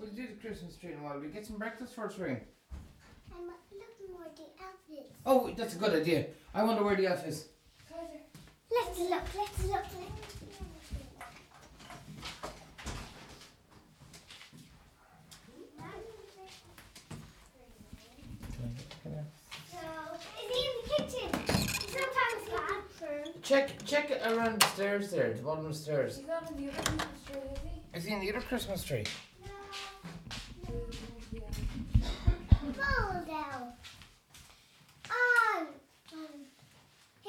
We'll do the Christmas tree in a while. We get some breakfast first, Ring. I'm looking for the outfits. Oh, that's a good idea. I wonder where the elf is. Let's look, let's look, let's look. So, is he in the kitchen? Sometimes the. Check, check around the stairs there, the bottom of the stairs. He's not in the other Christmas tree, is he? Is he in the other Christmas tree? Fold out. Oh, um,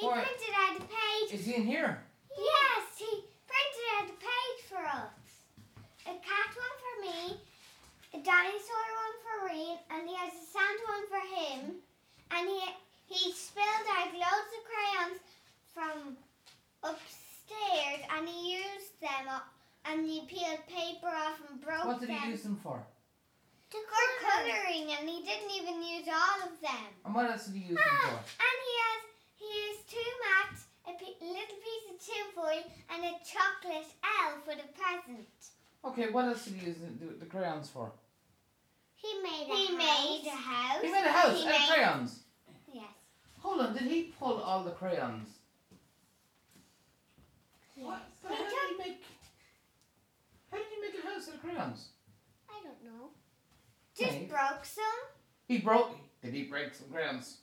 he printed out a page. Is he in here? Yes, he printed out a page for us. A cat one for me, a dinosaur one for Rian, and he has a sand one for him. And he he spilled out loads of crayons from upstairs, and he used them up, and he peeled paper off and broke them. What did them he use them for? To for colouring, and he didn't even use all of them. And what else did he use them Ah, for? and he has two mats, a pi- little piece of tinfoil, and a chocolate elf with a present. Okay, what else did he use the, the, the crayons for? He made a he house. made a house. He made a house He out of made- crayons. Yes. Hold on, did he pull all the crayons? yes. What? So He how did he make? How did he make a house out of crayons? I don't know. Just Hey. broke some. He broke. Did he break some crayons?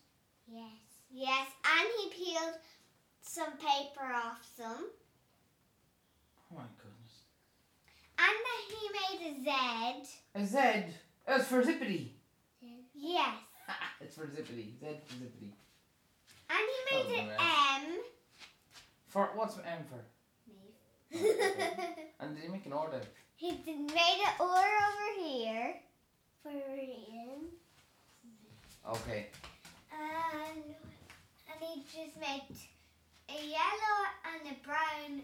Yes. Yes, and he peeled some paper off some, Oh my goodness. And then he made a Z. A Z. Oh, That's for zippity. Yes. it's for zippity. Z for zippity. And he made Oh, an. M. For what's M for? Me. And did he make an order? He made an or over here for Ian. Okay. And, and he just made a yellow and a brown,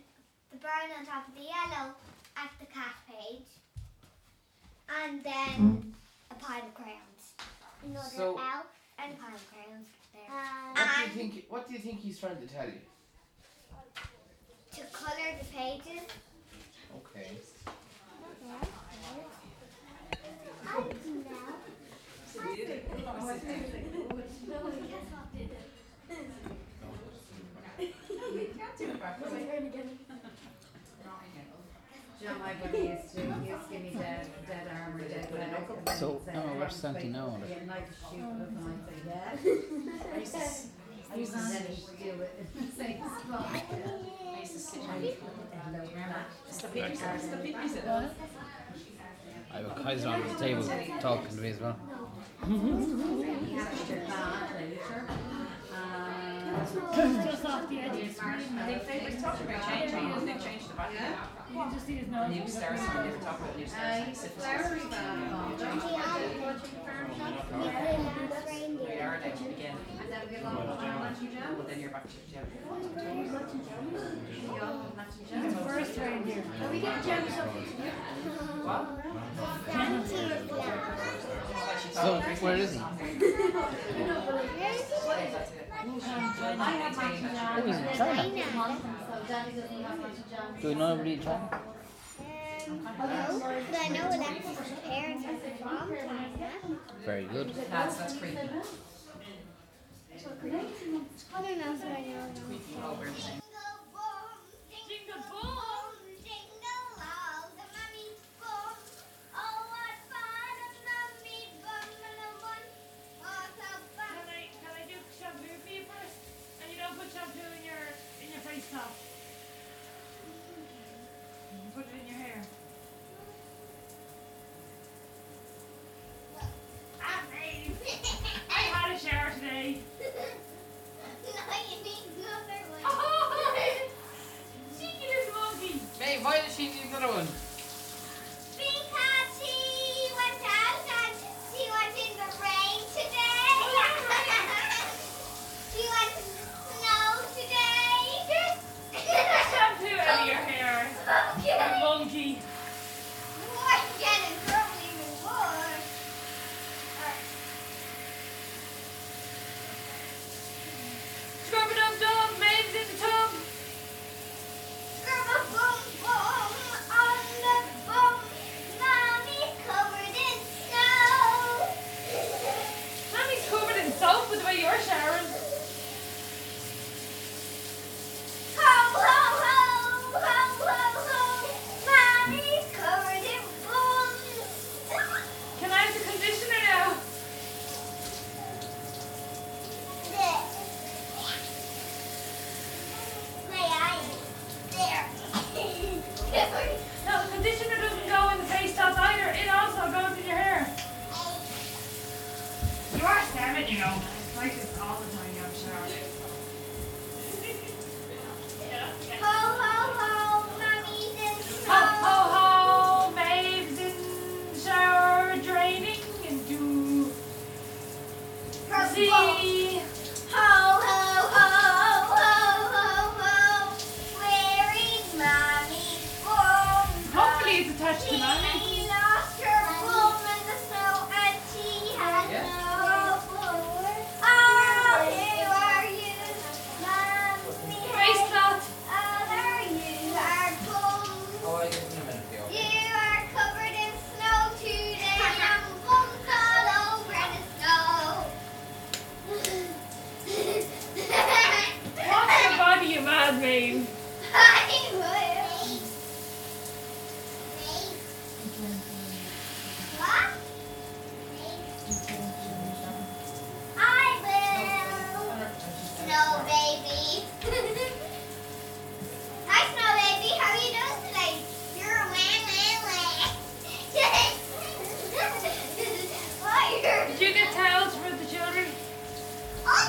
the brown on top of the yellow at the cat page. And then a pile of crayons. Another So- elf and a pile of crayons there. What do you think? What do you think he's trying to tell you? to colour the pages. Okay. I. John Michael used to, he used to give me dead, dead arm or dead leg. and then So, he'd say, oh, "I where's like to Santi now? fight, I'd shoot with him," I'd say, yeah. I used to, I used to then he'd do it in the same spot. I used to sit I on used to put that low back. I have a Kaiser on the table talking to me as well. He had to get back later. And Just off the edge of the screen. They, they were talking about changing it, they've changed the back of You can just see his nose. new stairs, so they were talking about new stairs. he's a flowery bag. Don't you have a watching farm shop? We are now again, And then we get along with our matching jam. but then you're back to Jim. We all have matching The jam. first reindeer. Are we getting jams up? So, where is he? I have matching jam. Oh, he's in China. So Daddy doesn't have matching jam. Do you know anybody in China? But I know Alexa's parents have a mom China. Very good. That's, that's creepy. I don't know if I know.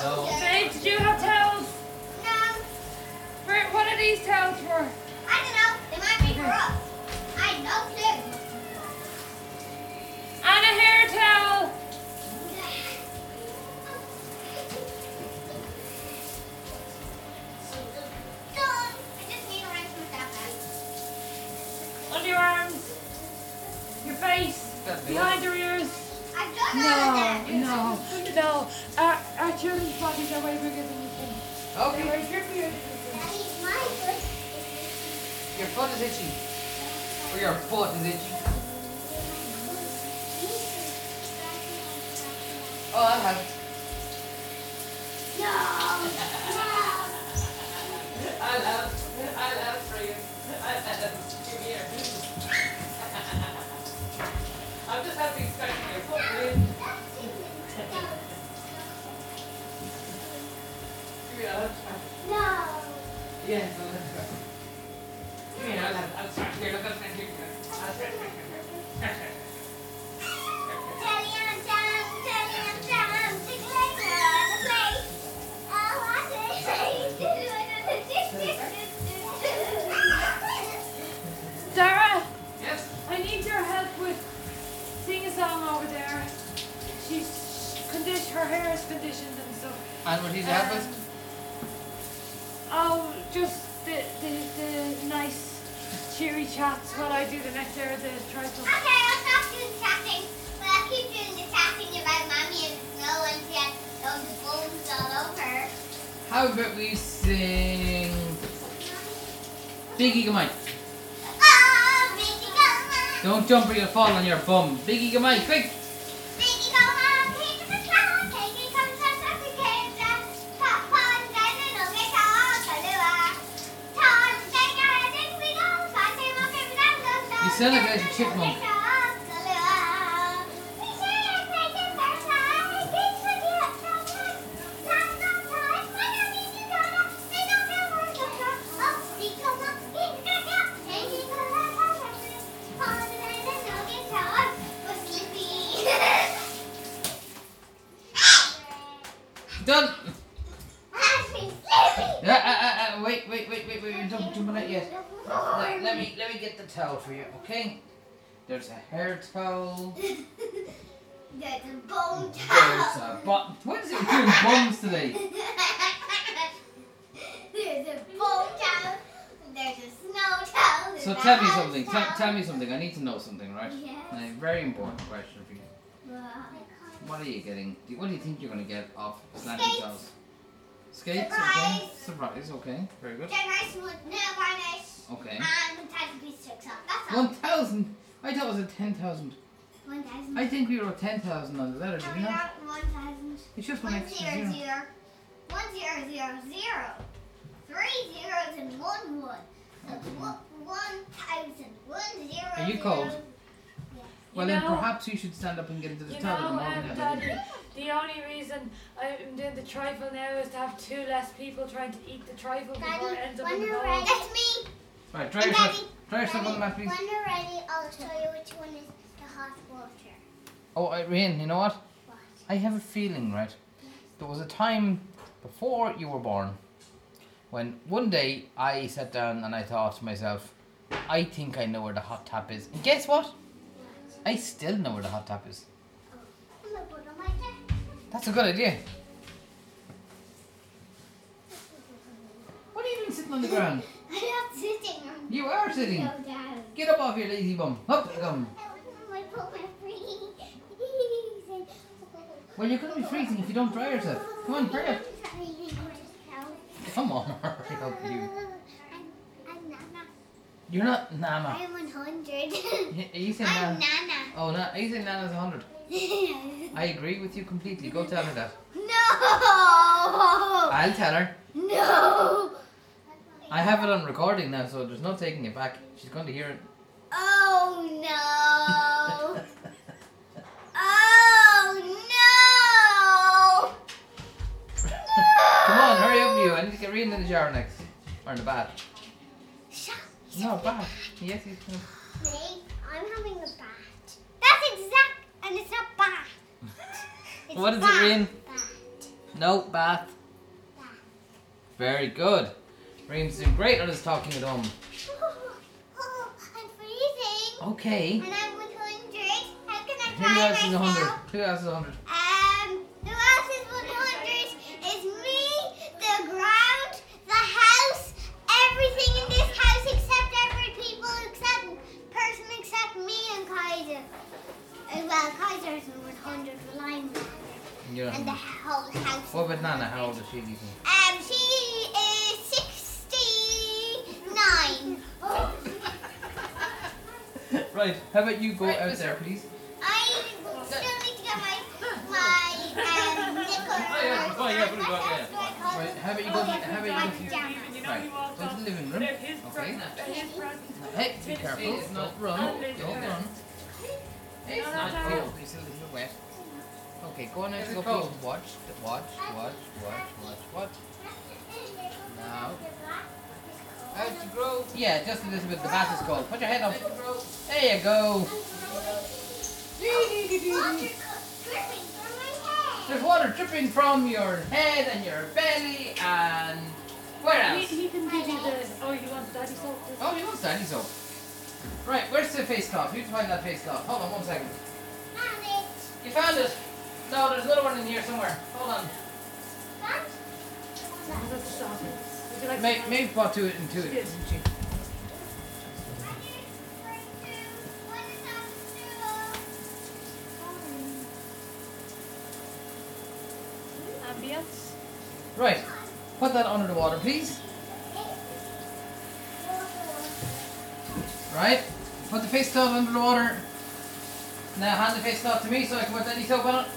No. Babe, did you have towels? No, For, what are these towels for? I don't know. They might be for us. I have no clue. And a hair towel. Done. I just need to rinse myself out. Under your arms. Your face. Behind your ears. I've done all of that. No, no. Our, our children's bodies are way bigger than you think. They're Okay. way bigger than you think. Daddy's my foot. Your foot is itchy. Or your foot is itchy. Oh, that helps. No. No. I love, I love for you. I love, come here. I'm just happy scratching your foot, really. Give me a hug. No. Yes, I'll let you go. Give me a hug. I'll here. Look, I'll here. I'll. Dara, Yes? I need your help with sing a song over there. She's condition, her hair is conditioned and stuff. And what he's help us? Oh, just the, the, the nice cheery chats while I do the next hour, of the trifle. Okay, I'll stop doing chatting. But I'll keep doing the chatting about mommy and the snow and she has those bones all over. How about we sing Biggie Gamai? Oh, baby, come on. Don't jump or you'll fall on your bum. Biggie Gamai, quick! Go. You sound like a chipmunk. There's a hair towel. There's a bone There's towel. a bot. What is it doing today? There's a bone towel. There's a snow towel. So a tell me house something. Tell, towel. tell me something. I need to know something, right? Yes. A very important question for you. What are you getting? do- What do you think you're going to get off slanty Skates. towels? Skates. Okay. Surprise. Surprise. Okay. Very good. With nail varnish Okay. and a tiny piece of sticks up. That's all. One thousand. I thought it was a ten thousand. One thousand. I think we were ten thousand on the letter, did No, we we not? got one thousand. It's just one One extra zero zero. zero. One zero zero zero. Three zeros and one one. So one one thousand. One zero. Are you cold? Yes. Well, You then know- perhaps you should stand up and get into the You toilet know, in the um. Daddy, the only reason I'm doing the trifle now is to have two less people trying to eat the trifle before it ends up in the bowl. That's me. Right, try And yourself. Daddy, Try yourself on the mat, please. When you're ready, I'll show you which one is the hot water. Oh, uh, Irene, you know what? What? I have a feeling, right? There was a time before you were born when one day I sat down and I thought to myself, I think I know where the hot tap is. And guess what? I still know where the hot tap is. Oh, I'm gonna put it on my desk. That's a good idea. What are you doing sitting on the ground? I'm not sitting. I'm You are sitting. so down. Get up off your lazy bum. Up you come. I put my freezing. Well, you're going to be freezing if you don't dry yourself. Come on, hurry up. Come on, hurry up, you. I'm Nana. You're not Nana. I'm 100. Y- Are you saying I'm Nana? Nana. Oh, no, are you saying Nana's 100? I agree with you completely. Go tell her that. no! I'll tell her. No! I have it on recording now, so there's no taking it back. She's going to hear it. Oh no! oh no! Come on, hurry up, you! I need to get reading in the shower next, or in the bath. Shut no bath. Yes, he's going. Me, I'm having a bath. That's exact, and it's not bath. It's what is bat, it, Rain? Bat. No bath. bath. Very good. Rian's doing great on his talking at home. Oh, I'm freezing. Okay. And I'm 100. How can I Who else is hundred? myself? Who else is hundred? Um, who else is 100? Is me, the ground, the house, everything in this house except every people except person except me and Kaiser. Uh, well, Kaiser is 100, for I'm and the whole house. What about Nana? How old is she? do you think? Um, she is 69. right. How about you go out there, please? I still need to get my my um knickers. Oh, yeah, oh, yeah, put it back, yeah. Right. How about you go? To, how about you go? To, You know, right. he walked Go to the living room. Okay. presents. They're his. Hey, be careful. Don't run. Don't run. It's not no, no. cold. It's a little wet. Okay, go on out to it go. Watch, watch, watch, watch, watch, watch. Now. Out to grow. Yeah, just a little bit. The bath is cold. Put your head up. There you go. There's water dripping from your head and your belly and where He, else? he can give you the. Oh, you want daddy soap? Oh, you want daddy soap. Right, where's the face cloth? Who's find that face cloth? Hold on one second. You found it? No, there's another one in here somewhere. Hold on. The you like May, some? maybe bought to it into it. Didn't she? Ambience. Right, put that under the water, please. Right, put the face towel under the water. Now hand the face towel to me so I can put daddy soap on it.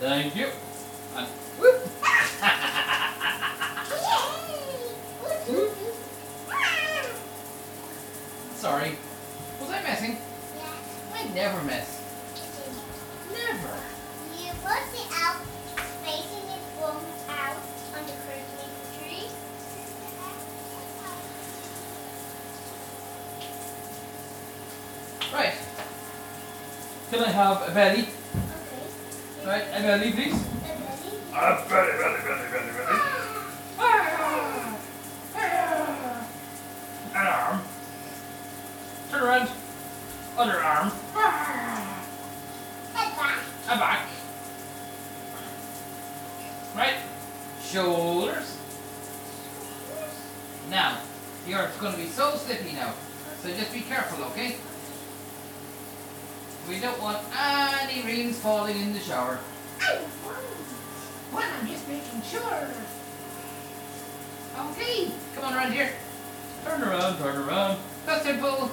Thank you. And whoop. Sorry. Was I messing? Yeah. I never mess. Never. You put it out, facing it one out on the Christmas tree. Right. Can I have a belly? Okay. Right, a belly, please. A belly. A belly, belly, belly, belly, belly. Ah! Ah! An arm. Turn around. Other arm. Ah! Head back. A back. Right. Shoulders. Now, you're going to be so slippy now. So just be careful, okay? We don't want any rings falling in the shower. Well, I'm just making sure. Okay, come on around here. Turn around, turn around. Go simple.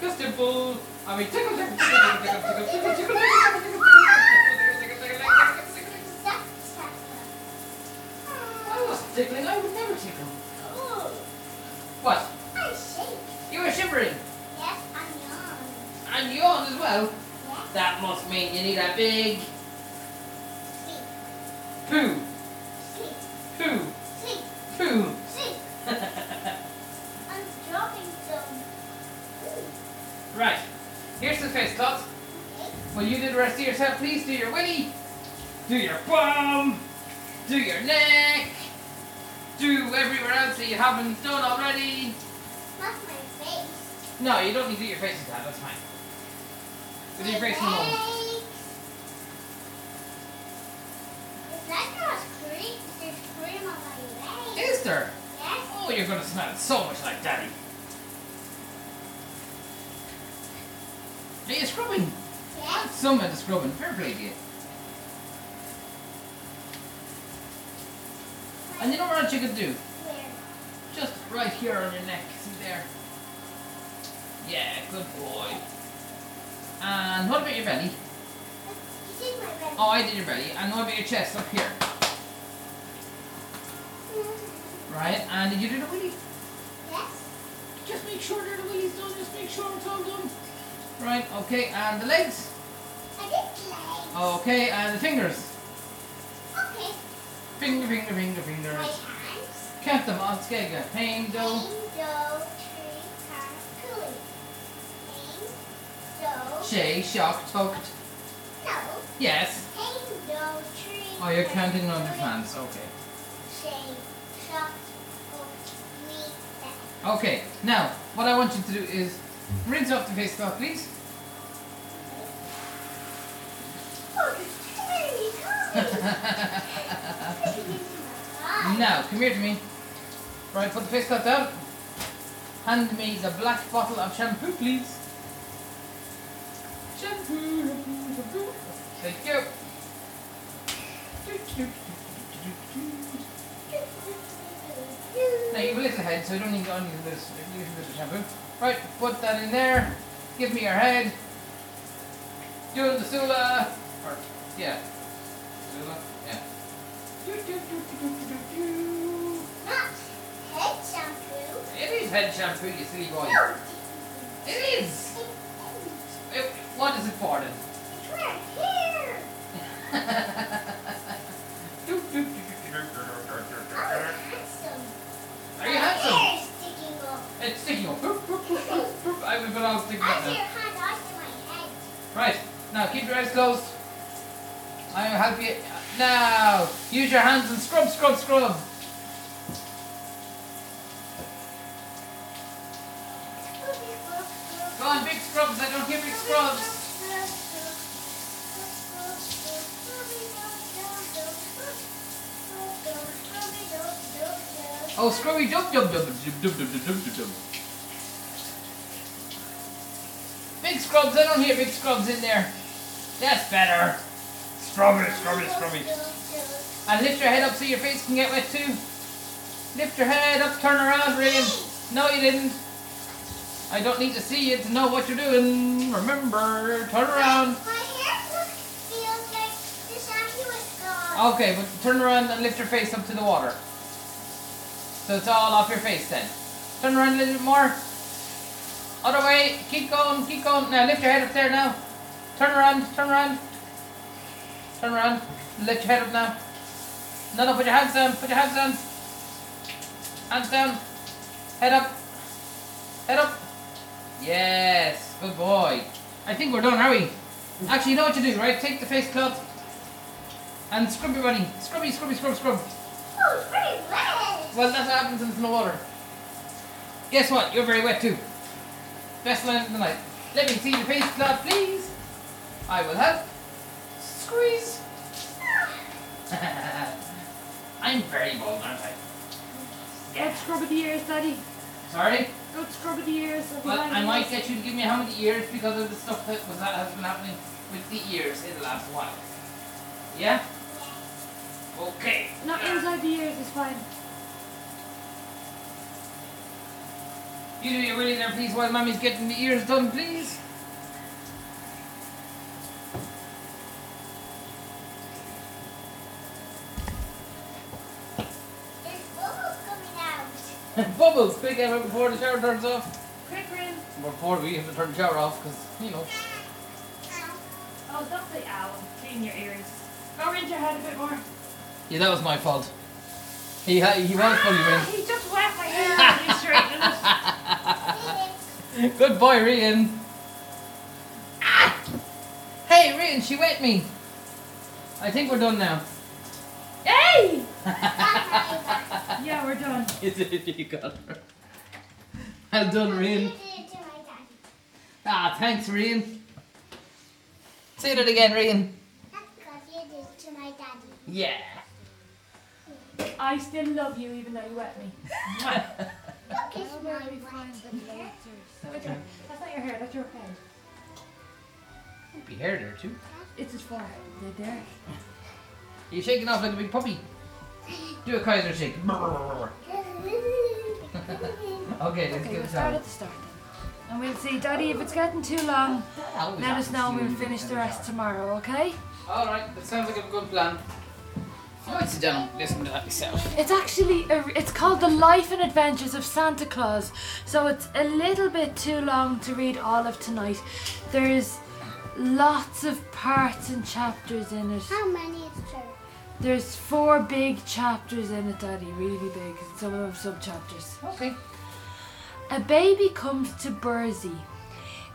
Go simple. I mean, tickle, tickle, tickle, tickle, tickle, tickle, tickle, tickle, tickle, tickle, tickle, tickle, tickle, tickle, tickle. Tickling. I would never tickle. Oh What? I shake. You were shivering Yes, I'm young. and yawn as well. Yes. That must mean you need a big Sleep. poo, Sleep. poo, Sleep. poo. Right. Here's the face cloth. Okay. Will you do the rest of yourself, please? Do your willy, do your bum, do your neck, do everywhere else that you haven't done already. Not my face. No, you don't need to do your face that. That's fine. Do your face in a moment. Legs. Is that not cream? There's cream on my legs. Is there? Yes. Oh, you're gonna smell so much like Daddy. Are you scrubbing? Yes. Some of the scrubbing. Fair play to you. And you know what you could do? Where? Just right here on your neck. See there? Yeah, good boy. And what about your belly? You see my belly? Oh, I did your belly. And what about your chest up here? Mm-hmm. Right? And did you do the willy? Yes. Just make sure that the willy's done. Just make sure it's all done. Right, okay. And the legs? I did legs. Okay, and the fingers? Okay. Finger, finger, finger, My fingers. hand. Count them on skega. Pain, do. Pain, do, tree, car, cooey. Pain, do. Shay, shocked, tucked. No. Yes. Pain, do, tree. Oh, you're counting on your hands. Okay. Shame, shock, that. Okay. Now, what I want you to do is rinse off the face cloth, please. Now, come here to me. Right, put the face cloth down. Hand me the black bottle of shampoo, please. Shampoo, shampoo, shampoo. Thank you. Now you have a little head, so you don't need only this little bit of shampoo. Right, put that in there. Give me your head. Doing the Sula. Or, yeah. Sula? Yeah. Do, do, do, do, do, do, do. Not head shampoo. It is head shampoo, you silly boy. No, It is. it's Eh, What is it for then? for hair. Do, It's sticking up. Boop, boop, boop, boop, boop. I put all sticking up now. hand, after my head. Right, now keep your eyes closed. I will help you. Now, use your hands and scrub, scrub, scrub. Go on, big scrubs. I don't hear big scrubs. Oh, scrubby dub dub dub dub dub dub dub dub dub. Big scrubs. I don't hear big scrubs in there. That's better. Scrubby, scrubby, scrubby. And lift your head up so your face can get wet too. Lift your head up, turn around, Rain. No, you didn't. I don't need to see you to know what you're doing. Remember, turn around. My hair look, feels like the shampoo is gone. Okay, but turn around and lift your face up to the water. So it's all off your face then. Turn around a little bit more. Other way. Keep going, keep going. Now lift your head up there now. Turn around, turn around. Turn around. Lift your head up now. No, no, put your hands down. Put your hands down. Hands down. Head up. Head up. Yes. Good boy. I think we're done, are we? Actually, you know what to do, right? Take the face cloth and scrub your body. Scrubby, scrubby, scrub, scrub. Oh, pretty wet. Well, that's what happens in the water. Guess what? You're very wet too. Best line of the night. Let me see your face cloth, please. I will help. Squeeze. I'm very bold, aren't I? Go scrub of the ears, Daddy. Sorry? Go scrub of the ears. Well, I might get you to give me how many ears because of the stuff that was that has been happening with the ears in the last while. Yeah? Okay. Not inside the ears is fine. You do your really there, please, while mommy's getting the ears done, please. There's bubbles coming out. Bubbles, quick, Emma, before the shower turns off. Quick, Rian. Before we have to turn the shower off, because, you know. Oh, don't say ow. Clean your ears. Go rinse your head a bit more. Yeah, that was my fault. He, ha- he was fully Ah, rinsed. he just wet my hair and he straightened it. Good boy, Rian. Ah! Hey, Rian, she wet me. I think we're done now. Hey! Yeah, we're done. you did, you got her. Well done, You Rian. did it to my daddy. Ah, thanks, Rian. Say that again, Rian. That's because you did it to my daddy. Yeah. I still love you even though you wet me. Look, it's my wet hair. That's not your hair, that's your head. Be hair there too. It's his forehead. They're there. You're shaking off like a big puppy. Do a Kaiser shake. Okay, let's Okay, give we'll it start time. at the start then. And we'll see, Daddy, if it's getting too long, let us know and we'll finish the rest tomorrow, okay? Alright, that sounds like a good plan. I might sit down and listen to that myself. It's actually, a, it's called The Life and Adventures of Santa Claus. So it's a little bit too long to read all of tonight. There's lots of parts and chapters in it. How many is there? There's four big chapters in it, Daddy, really big. and Some of them sub chapters. Okay. A baby comes to Burzee.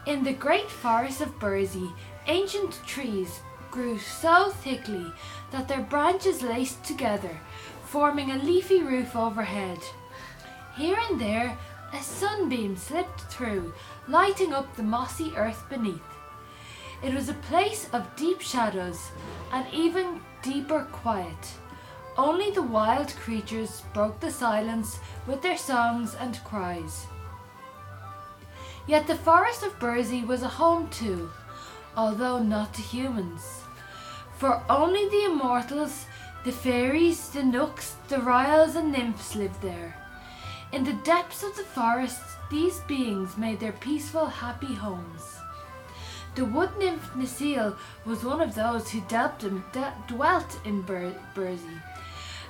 In the great forest of Burzee, ancient trees grew so thickly that their branches laced together, forming a leafy roof overhead. Here and there, a sunbeam slipped through, lighting up the mossy earth beneath. It was a place of deep shadows and even deeper quiet. Only the wild creatures broke the silence with their songs and cries. Yet the forest of Burzee was a home too, although not to humans. For only the immortals, the fairies, the knooks, the ryls, and nymphs lived there. In the depths of the forest, these beings made their peaceful, happy homes. The wood nymph Necile was one of those who dealt in, de- dwelt in Bur- Burzee.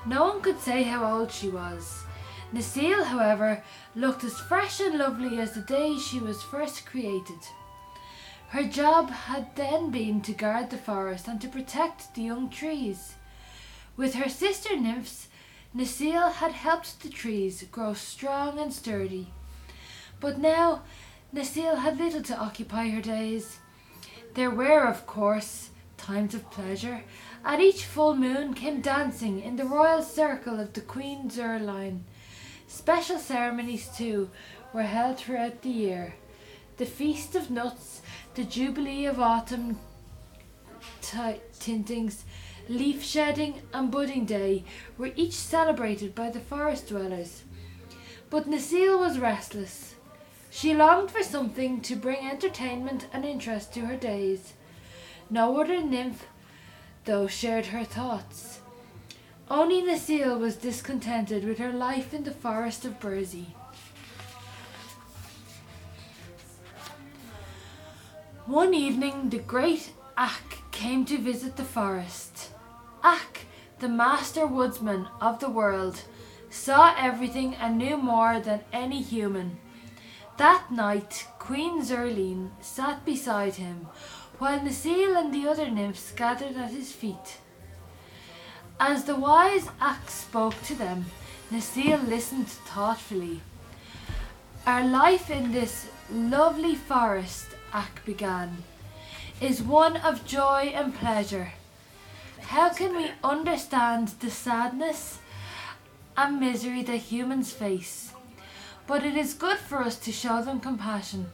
No one could say how old she was. Necile, however, looked as fresh and lovely as the day she was first created. Her job had then been to guard the forest and to protect the young trees. With her sister nymphs, Necile had helped the trees grow strong and sturdy. But now, Necile had little to occupy her days. There were, of course, times of pleasure. At each full moon came dancing in the royal circle of the Queen Zurline. Special ceremonies, too, were held throughout the year. The Feast of Nuts, the Jubilee of Autumn ti- tintings, Leaf Shedding, and Budding Day were each celebrated by the forest dwellers. But Necile was restless. She longed for something to bring entertainment and interest to her days. No other nymph, though, shared her thoughts. Only Necile was discontented with her life in the forest of Burzee. One evening, the great Ak came to visit the forest. Ak, the master woodsman of the world, saw everything and knew more than any human. That night, Queen Zurline sat beside him, while Necile and the other nymphs gathered at his feet. As the wise Ak spoke to them, Necile listened thoughtfully. Our life in this lovely forest, Ak began, is one of joy and pleasure. How can we understand the sadness and misery that humans face? But it is good for us to show them compassion.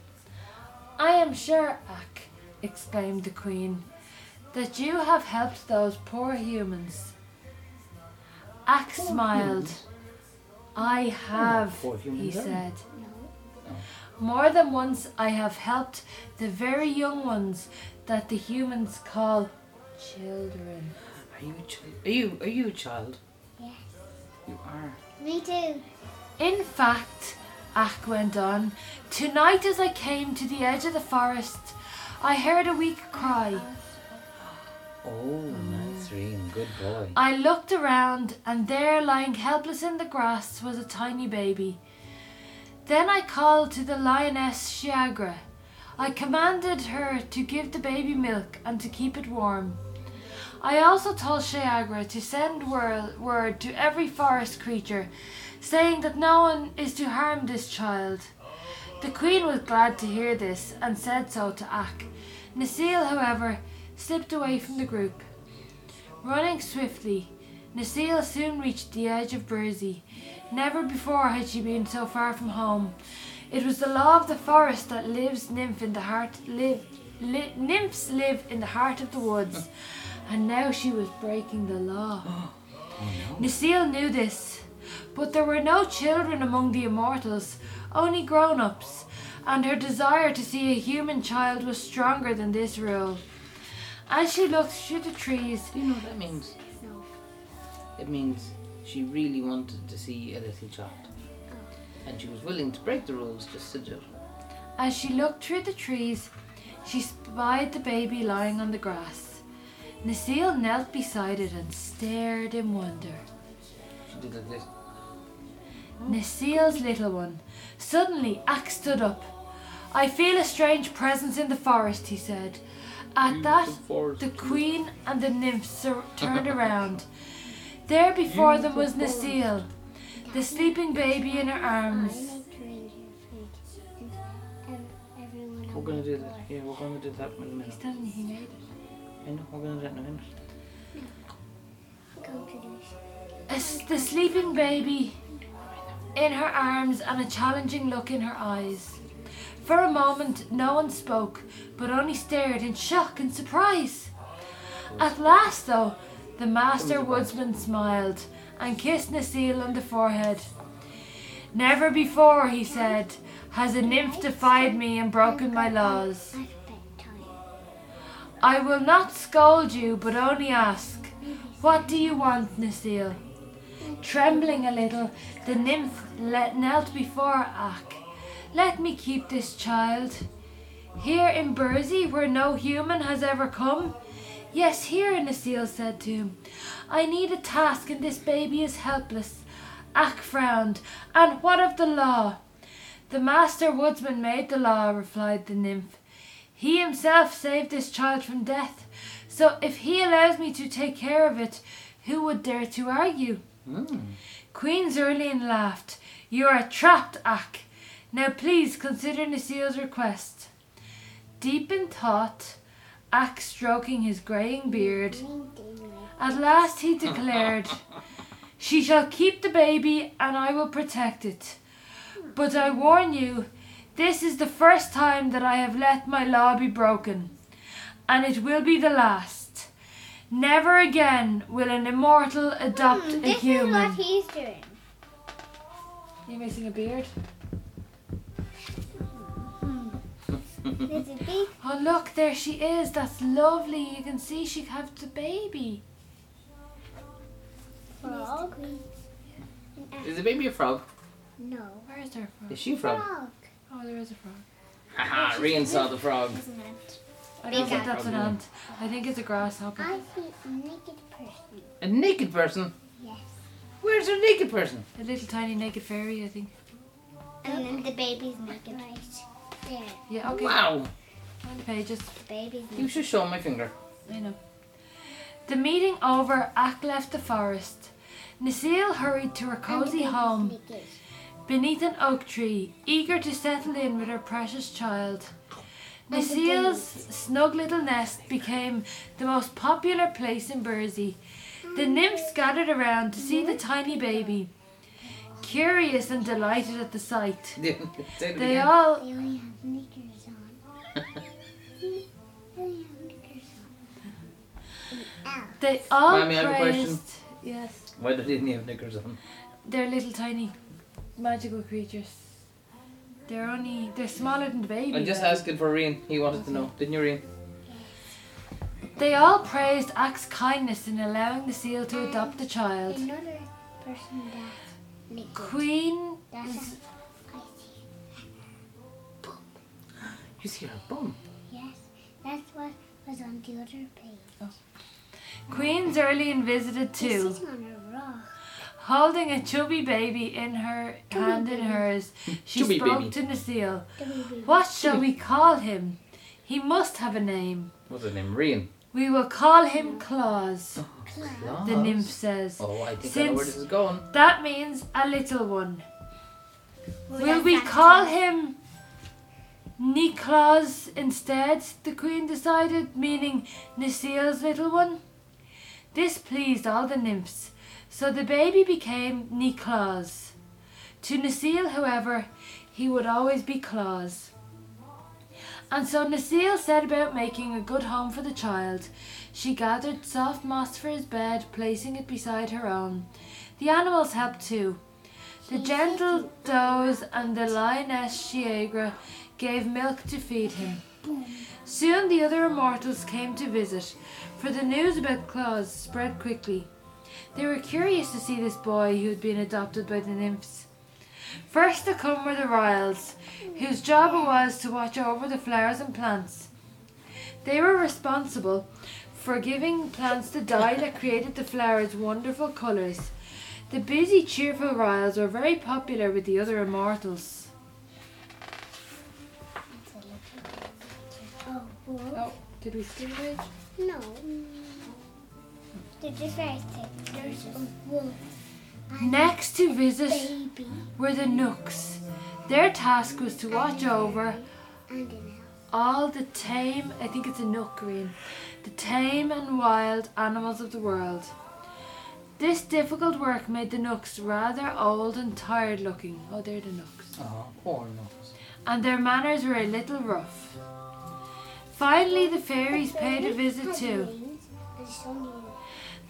I am sure, Ak, exclaimed the Queen, that you have helped those poor humans. Ak smiled. I have, he said. More than once I have helped the very young ones that the humans call children. Are you a child? Are you, are you a child? Yes. You are. Me too. In fact, Ak went on, tonight as I came to the edge of the forest, I heard a weak cry. Oh, that's dream, Good boy. I looked around, and there, lying helpless in the grass, was a tiny baby. Then I called to the lioness Shiegra. I commanded her to give the baby milk and to keep it warm. I also told Shiegra to send word to every forest creature, saying that no one is to harm this child. The queen was glad to hear this and said so to Ak. Necile, however, slipped away from the group. Running swiftly, Necile soon reached the edge of Burzee. Never before had she been so far from home. It was the law of the forest that lives nymph in the heart live li- nymphs live in the heart of the woods, and now she was breaking the law. Oh, Necile knew this, but there were no children among the immortals, only grown-ups, and her desire to see a human child was stronger than this rule. As she looked through the trees, Do you know what that means? No. It means she really wanted to see a little child. Oh. And she was willing to break the rules just to do it. As she looked through the trees, she spied the baby lying on the grass. Necile knelt beside it and stared in wonder. She did like this. Necile's little one. Suddenly, Ak stood up. I feel a strange presence in the forest, he said. At that, the queen and the nymphs sur- turned around. There before them was Necile, the sleeping baby in her arms. I like to eat your food. And ev- everyone We're gonna do that. Yeah, we're gonna do that in a He's minute. telling me he made it. I know, we're gonna do that in a minute. go to this. A s- the sleeping baby in her arms and a challenging look in her eyes. For a moment, no one spoke, but only stared in shock and surprise. At last, though, the master woodsman smiled and kissed Necile on the forehead. Never before, he said, has a nymph defied me and broken my laws. I will not scold you, but only ask, What do you want, Necile? Trembling a little, the nymph knelt before Ak. Let me keep this child. Here in Burzee, where no human has ever come? Yes, here, Necile said to him. I need a task, and this baby is helpless. Ak frowned. And what of the law? The master woodsman made the law, replied the nymph. He himself saved this child from death. So if he allows me to take care of it, who would dare to argue? Mm. Queen Zurline laughed. You are trapped, Ak. Now please consider Necile's request. Deep in thought, Ak stroking his greying beard, at last he declared, She shall keep the baby and I will protect it. But I warn you, this is the first time that I have let my law be broken, and it will be the last. Never again will an immortal adopt Hmm, a this is what he's doing. You're missing a beard. There's a big Oh look, there she is. That's lovely. You can see she has the baby. frog. Is the baby a frog? No. Where is her frog? Is she a frog? Frog, Oh, there is a frog. Haha, Rian saw the frog. isn't it? I don't think that's an ant. I think it's a grasshopper. I see a naked person. A naked person? Yes. Where's a naked person? A little tiny naked fairy, I think. And then the baby's naked. Right. There. Yeah, okay. Wow. On the pages. The baby's You should show my finger. I know. The meeting over, Ak left the forest. Necile hurried to her cozy home beneath an oak tree, eager to settle in with her precious child. And Necile's snug little nest became the most popular place in Burzee. The nymphs gathered around to see the tiny baby, curious and delighted at the sight. Say it They again. all They only have knickers on. They only have knickers on. Ow. they all Mommy, I have a question. praised yes, Why didn't he have knickers on? they're little tiny magical creatures. They're only they're smaller than the baby. I'm just though. asking for Rian. He wanted to know. Didn't you, Rian? They all praised Ak's kindness in allowing Necile to adopt the child. Another person that's naked. Queen That's a, I see. You see her bum. Yes, that's what was on the other page. Oh. Queen Zurline visited This too, is on a rock. holding a chubby baby in her hand in hers. She Chubby spoke baby. to Necile. What shall we call him? He must have a name. What's his name? Rian. We will call him Claus, oh, Cloud. the nymph says. Oh, I think I know where Since- this is going. That means a little one. Well, Will we call true. him Niklaus instead? The queen decided, meaning Necile's little one. This pleased all the nymphs, so the baby became Niklaus. To Necile, however, he would always be Claus. And so Necile set about making a good home for the child. She gathered soft moss for his bed, placing it beside her own. The animals helped too. The gentle does and the lioness Shiegra gave milk to feed him. Soon the other immortals came to visit, for the news about Claus spread quickly. They were curious to see this boy who had been adopted by the nymphs. First to come were the Ryls, whose job it was to watch over the flowers and plants. They were responsible for giving plants the dye that created the flowers' wonderful colours. The busy, cheerful Ryls were very popular with the other immortals. It's a little- Oh. Oh, did we skip a page? No. They're just very thick. There's a wolf. And Next to visit baby were the Knooks. Their task was to watch over and an elf. all the tame, I think it's a Knook green, the tame and wild animals of the world. This difficult work made the Knooks rather old and tired looking. Oh, they're the Knooks. Oh, ah, poor Knooks. And their manners were a little rough. Finally, the fairies paid a visit Has too.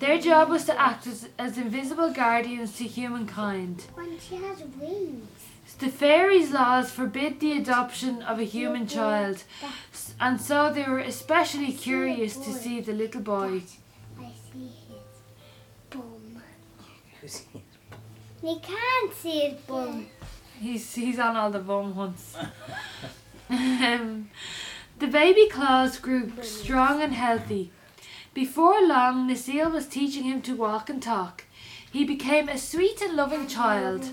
Their job was to act as, as invisible guardians to humankind. when she has wings. The fairies' laws forbid the adoption of a human child, s- and so they were especially curious to see the little boy. I see his bum. He? You can't see his bum. He's he's on all the bum hunts. um, the baby Claus grew strong and healthy. Before long, Necile was teaching him to walk and talk. He became a sweet and loving child.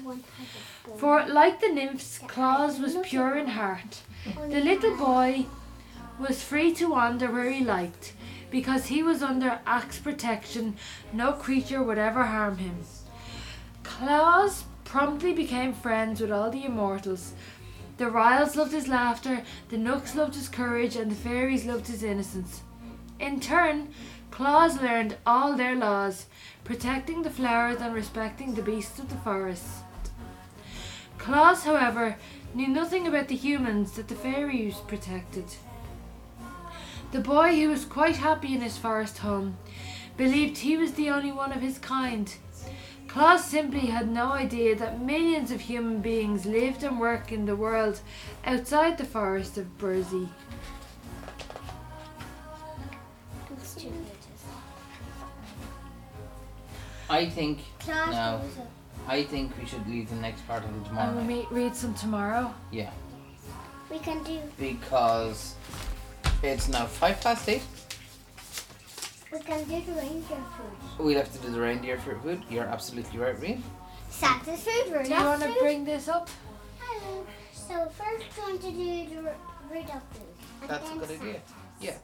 For, like the nymphs, Claus was pure in heart. The little boy was free to wander where he liked. Because he was under Ak's protection, no creature would ever harm him. Claus promptly became friends with all the immortals. The Ryls loved his laughter, the Knooks loved his courage, and the fairies loved his innocence. In turn, Claus learned all their laws, protecting the flowers and respecting the beasts of the forest. Claus, however, knew nothing about the humans that the fairies protected. The boy, who was quite happy in his forest home, believed he was the only one of his kind. Claus simply had no idea that millions of human beings lived and worked in the world outside the forest of Burzee. I think Claus No. I think we should leave the next part until And tomorrow. we'll night. meet, read some tomorrow. Yeah, We can do. because it's now five past eight. We can do the reindeer food. We'll have to do the reindeer for food. You're absolutely right, Reed. Santa's food. Do you want to bring this up? Hello. So first, we're going to do the Ru- Rudolph food. That's a good Santa. idea. Yeah.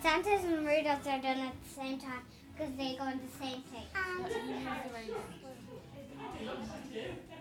Santa's and Rudolph's are done at the same time because they go in the same thing. And